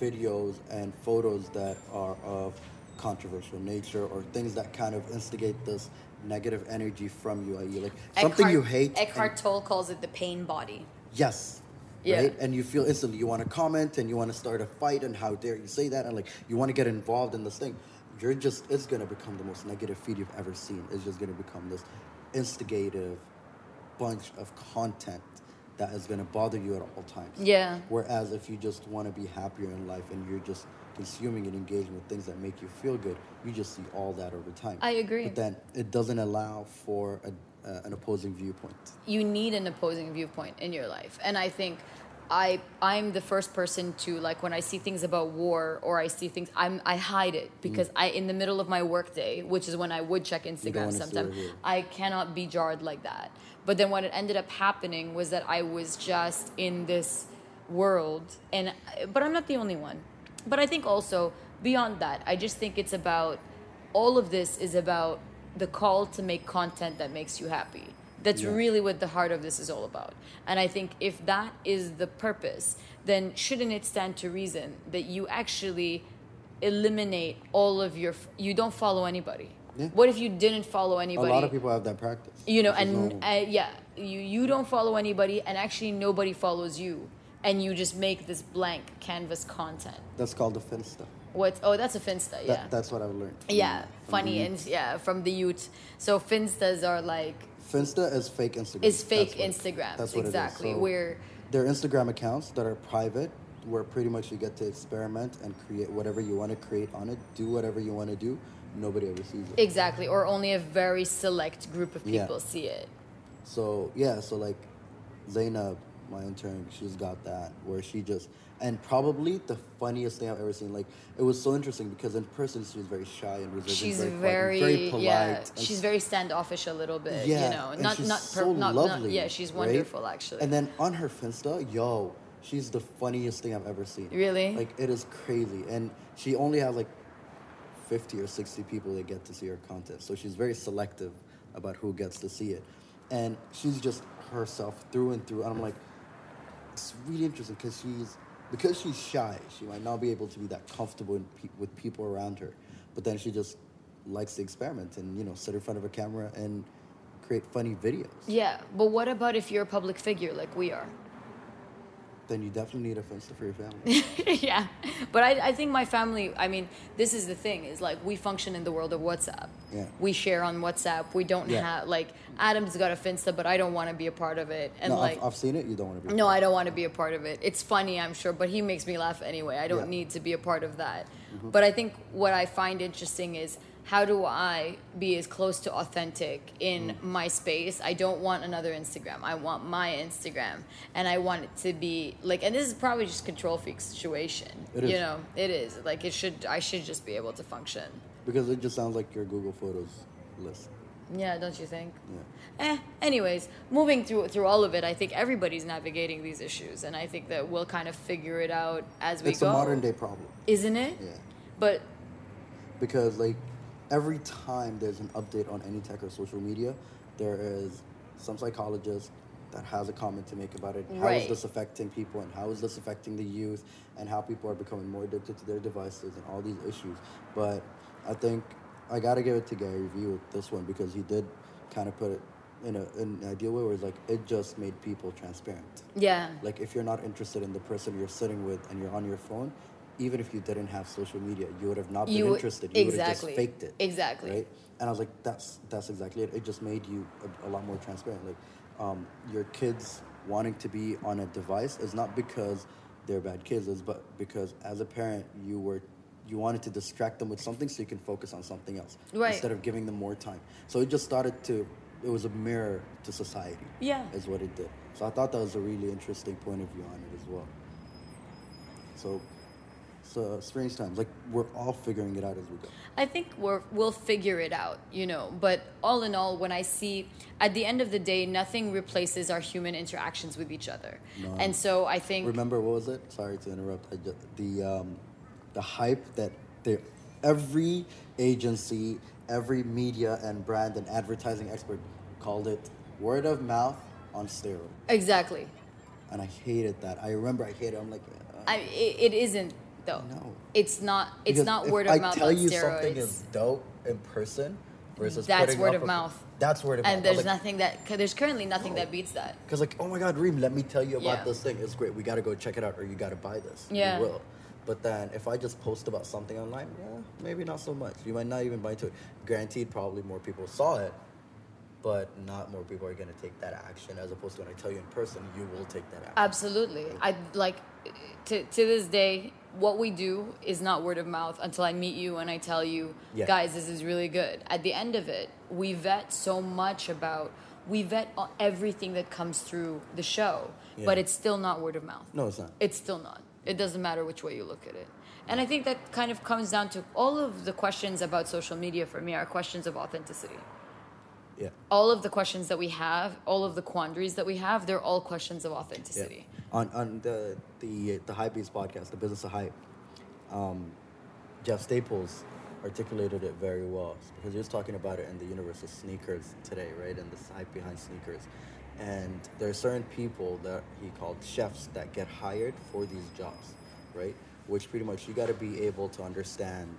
videos and photos that are of controversial nature or things that kind of instigate this negative energy from you, i.e., like something Eckhart- you hate. and- Eckhart Tolle calls it the pain body. Yes. Yeah. Right? And you feel instantly you want to comment and you want to start a fight and how dare you say that and like you want to get involved in this thing. You're just it's gonna become the most negative feed you've ever seen. It's just gonna become this instigative bunch of content that is gonna bother you at all times. Yeah. Whereas if you just want to be happier in life and you're just consuming and engaging with things that make you feel good, you just see all that over time. I agree. But then it doesn't allow for a, uh, an opposing viewpoint. you need an opposing viewpoint in your life and i think i i'm the first person to like when i see things about war or i see things i'm i hide it because i in the middle of my workday which is when i would check instagram sometimes i cannot be jarred like that but then what it ended up happening was that i was just in this world and but i'm not the only one. But i think also beyond that i just think it's about all of this is about the call to make content that makes you happy. That's Yeah. really what the heart of this is all about. And i think if that is the purpose then shouldn't it stand to reason that you actually eliminate all of your you don't follow anybody Yeah. what if you didn't follow anybody? A lot of people have that practice. you know and uh, yeah you you don't follow anybody and actually nobody follows you and you just make this blank canvas content That's called a finsta. What's oh that's a Finsta, That, yeah. That's what I've learned. yeah, from funny and yeah, from the youth. So Finstas are like Finsta is fake Instagram. is fake That's what- Instagrams That's what exactly. It is. So Where they're Instagram accounts that are private, where pretty much you get to experiment and create whatever you want to create on it, do whatever you want to do. Nobody ever sees it. exactly, or only a very select group of Yeah. people see it. So yeah, so like Zainab, my intern, she's got that where she just and probably the funniest thing I've ever seen. Like it was so interesting because in person she's very shy and reserved. She's very, very, very polite. yeah. She's very standoffish a little bit. yeah, you know, and not she's not so not, lovely. not yeah. She's right? wonderful actually. And then on her Finsta, yo, she's the funniest thing I've ever seen. Really? Like it is crazy, and she only has like fifty or sixty people that get to see her content. So she's very selective about who gets to see it, and she's just herself through and through. And I'm like, it's really interesting because she's because she's shy. She might not be able to be that comfortable pe- with people around her, but then she just likes to experiment and you know sit in front of a camera and create funny videos. yeah, but what about if you're a public figure like we are? Then you definitely need a Finsta for your family. yeah, but I, I think my family. I mean, this is the thing: is like we function in the world of WhatsApp. Yeah. We share on WhatsApp. We don't Yeah. have like Adam's got a Finsta, but I don't want to be a part of it. And no, like, I've, I've seen it. You don't want to be. no, I don't want to be a part of it. It's funny, I'm sure, but he makes me laugh anyway. I don't Yeah. Mm-hmm. need to be a part of that. But I think what I find interesting is how do I be as close to authentic in Mm. my space? I don't want another Instagram. I want my Instagram, and I want it to be like. And this is probably just control freak situation. It is. You know, it is like it should. I should just be able to function. Because it just sounds like your Google Photos list. Yeah, don't you think? Yeah. Eh. Anyways, moving through through all of it, I think everybody's navigating these issues, and I think that we'll kind of figure it out as we It's go. It's a modern day problem. isn't it? Yeah. But Because like every time there's an update on any tech or social media, there is some psychologist that has a comment to make about it. How is Right. this affecting people and how is this affecting the youth and how people are becoming more addicted to their devices and all these issues. But I think I gotta give it to Gary Vee with this one because he did kind of put it in, a, in an ideal way where it's like it just made people transparent. yeah, Like if you're not interested in the person you're sitting with and you're on your phone, even if you didn't have social media, you would have not been You interested. You would have just faked it. Exactly. Right? And I was like, that's that's exactly it. It just made you a, a lot more transparent. Like um, your kids wanting to be on a device is not because they're bad kids, is but because as a parent you were you wanted to distract them with something so you can focus on something else Right. instead of giving them more time. So it just started to it was a mirror to society. Yeah. Is what it did. So I thought that was a really interesting point of view on it as well. So so strange times. Like we're all figuring it out as we go. I think we're we'll figure it out, you know. But all in all, when I see at the end of the day, nothing replaces our human interactions with each other, No. and so I think Remember what was it? Sorry to interrupt. I just, the um, the hype that they every agency, every media and brand and advertising expert called it word of mouth on steroids, exactly. and I hated that. I remember I hated. it. I'm like, uh, I it, it isn't though. No. It's not. It's because not word of I mouth tell on you steroids. something is dope in person versus That's word of a- mouth. That's word of and mouth. And there's like, nothing that there's currently nothing that beats that. Because like, oh my God, Reem, let me tell you about Yeah. this thing. It's great. We got to go check it out, or you got to buy this. Yeah. You will. But then if I just post about something online, yeah, maybe not so much. You might not even buy into it. Guaranteed, probably more people saw it, but not more people are gonna take that action. As opposed to when I tell you in person, you will take that action. Absolutely. I like to to this day what we do is not word of mouth until I meet you and I tell you, Yeah. guys, this is really good. At the end of it, we vet so much about we vet everything that comes through the show, but it's still not word of mouth. No, it's not. It's still not. It doesn't matter which way you look at it. And I think that kind of comes down to all of the questions about social media for me are questions of authenticity. Yeah. All of the questions that we have, all of the quandaries that we have, they're all questions of Yeah. On on the the the Hypebeast podcast, the business of hype, um, Jeff Staples articulated it very well because he was talking about it in the universe of sneakers today, right? And this hype behind sneakers. And there are certain people that he called chefs that get hired for these jobs, right? Which pretty much you got to be able to understand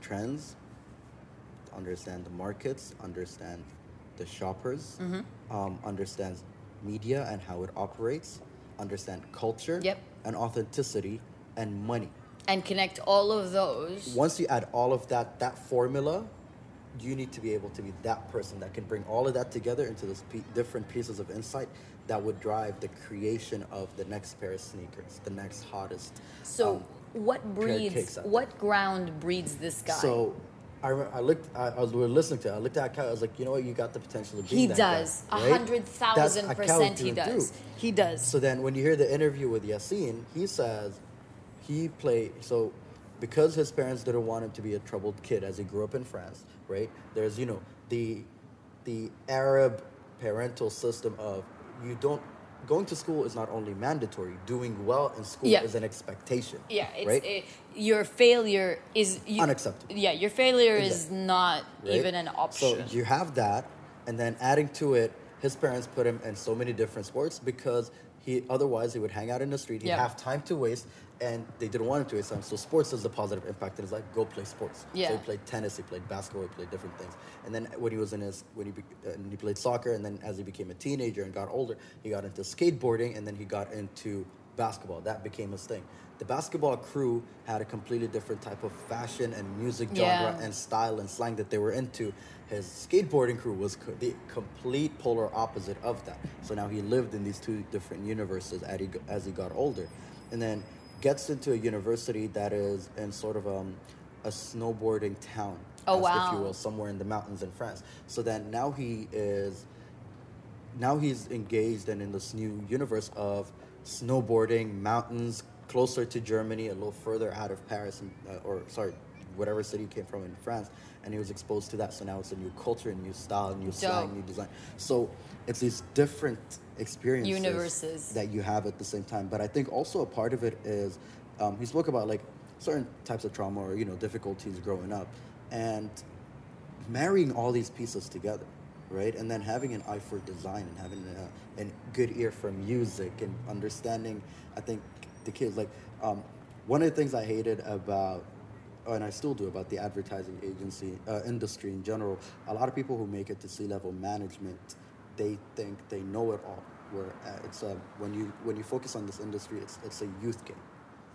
trends, understand the markets, understand the shoppers, um, understand media and how it operates, understand culture Yep. and authenticity and money. and connect all of those. once you add all of that that formula you need to be able to be that person that can bring all of that together into those pe- different pieces of insight that would drive the creation of the next pair of sneakers the next hottest So, um, what breeds? kicks out there. What ground breeds this guy? so I, I looked I, I was we were listening to it I looked at Kyle I was like you know what you got the potential of being he that does. A hundred That's percent. He does. He does. So then when you hear the interview with Yassine, he says he played so because his parents didn't want him to be a troubled kid as he grew up in France, right? There's, you know, the the Arab parental system of you don't going to school is not only mandatory, doing well in school Yeah. is an expectation. yeah, it's right? it, your failure is you, Unacceptable. Yeah, your failure is not right? even an option. So you have that, and then adding to it, his parents put him in so many different sports because he otherwise he would hang out in the street. He'd Yeah. have time to waste, and they didn't want him to. So sports is a positive impact in his life. Go play sports. Yeah. So he played tennis, he played basketball, he played different things. And then when he was in his when he be, uh, he played soccer, and then as he became a teenager and got older, he got into skateboarding, and then he got into basketball. That became his thing. The basketball crew had a completely different type of fashion and music genre Yeah. and style and slang that they were into. His skateboarding crew was co- the complete polar opposite of that. So now he lived in these two different universes as he, as he got older. And then gets into a university that is in sort of um, a snowboarding town, Oh, as- if you will, somewhere in the mountains in France. So then now he is now he's engaged and in this new universe of snowboarding, mountains, closer to Germany, a little further out of Paris, and, uh, or sorry, whatever city he came from in France, and he was exposed to that. So now it's a new culture, a new style, and new slang, new design. So it's these different experiences Universes. that you have at the same time. But I think also a part of it is um, he spoke about like certain types of trauma or you know difficulties growing up, and marrying all these pieces together, right? And then having an eye for design and having a, a good ear for music and understanding, I think the kids, like, um, one of the things I hated about, and I still do about the advertising agency uh, industry in general, a lot of people who make it to C-level management, they think they know it all. Where uh, it's a, when you when you focus on this industry, it's it's a youth game.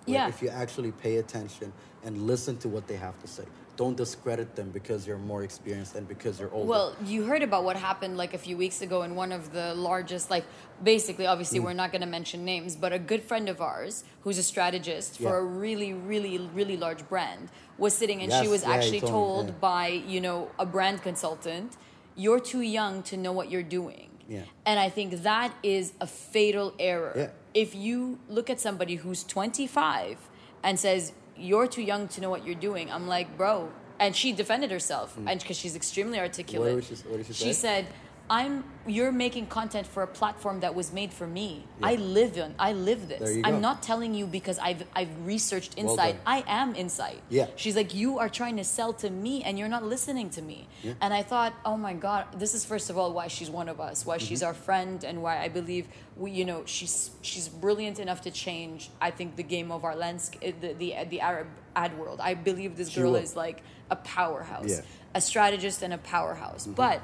Yeah. If you actually pay attention and listen to what they have to say, don't discredit them because you're more experienced and because you're older. Well, you heard about what happened like a few weeks ago in one of the largest, like basically, obviously, Mm. we're not going to mention names, but a good friend of ours who's a strategist for a really, really, really large brand was sitting and she was yeah, actually told me, yeah. by, you know, a brand consultant, you're too young to know what you're doing. Yeah. And I think that is a fatal error. Yeah. If you look at somebody who's 25 and says, you're too young to know what you're doing, I'm like, bro. And she defended herself, hmm. and because she's extremely articulate. What she- what did she say? She said, "I'm. You're making content for a platform that was made for me. I live on. I live this. I'm not telling you because I've I've researched Insight. done. I am Insight. Yeah. She's like, you are trying to sell to me, and you're not listening to me. Yeah. And I thought, oh my god, this is first of all why she's one of us, why she's Mm-hmm. our friend, and why I believe we, you know, she's she's brilliant enough to change. I think the game of our landscape, the the, the Arab ad world. I believe this girl is like a powerhouse, Yeah. Mm-hmm. a strategist and a powerhouse. But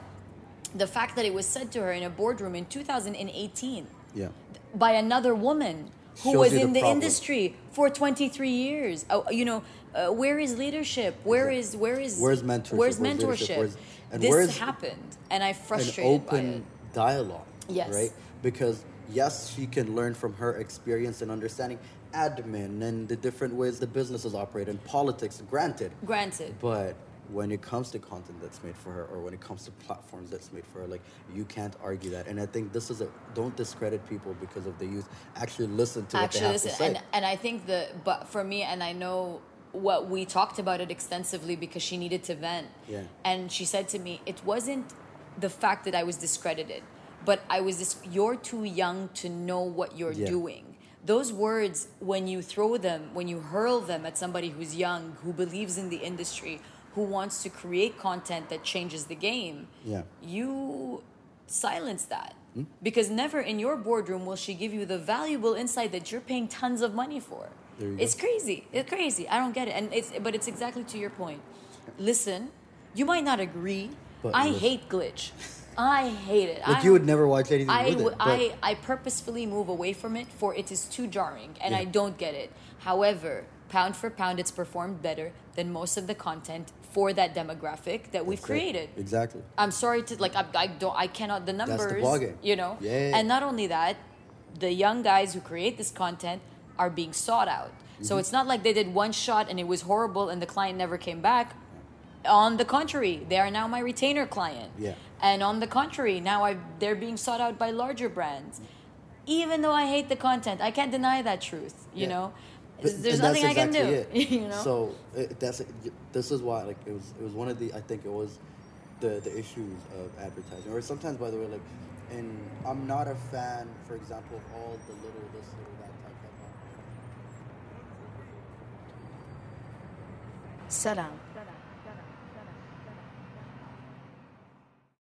the fact that it was said to her in a boardroom in 2018 yeah. by another woman who Shows was you the in the industry for 23 years. Oh, you know, uh, where is leadership? Where is where is Where's mentorship? Where's mentorship? Where's- and this where's happened, and I An frustrated by it. open dialogue. Yes. Right? Because yes, she can learn from her experience and understanding admin and the different ways the businesses operate and politics, granted. Granted, But when it comes to content that's made for her or when it comes to platforms that's made for her, like you can't argue that. And I think this is a don't discredit people because of the youth. Actually listen to what actually they have listen to say. and and i think the but for me and i know what we talked about it extensively because she needed to vent Yeah. and she said to me it wasn't the fact that i was discredited but i was this you're too young to know what you're Yeah. doing those words when you throw them when you hurl them at somebody who's young who believes in the industry who wants to create content that changes the game Yeah. you silence that Hmm? because never in your boardroom will she give you the valuable insight that you're paying tons of money for it's go. crazy it's crazy i don't get it and it's but it's exactly to your point listen you might not agree But i listen. hate glitch i hate it like I you would never watch anything I, with it. I, I purposefully move away from it for it is too jarring and Yeah. I don't get it. However, pound for pound, it's performed better than most of the content for that demographic that we've That's it. created. Exactly. I'm sorry to like I, I don't I cannot the numbers. That's the ballgame. you know Yeah. and not only that the young guys who create this content are being sought out so Mm-hmm. it's not like they did one shot and it was horrible and the client never came back on the contrary they are now my retainer client Yeah. and on the contrary now I they're being sought out by larger brands even though I hate the content I can't deny that truth you Yeah. know there's and that's nothing I can do exactly it. you know So it, that's this is why like it was it was one of the I think it was the the issues of advertising or sometimes by the way like and I'm not a fan for example of all the little this little that type of Salam.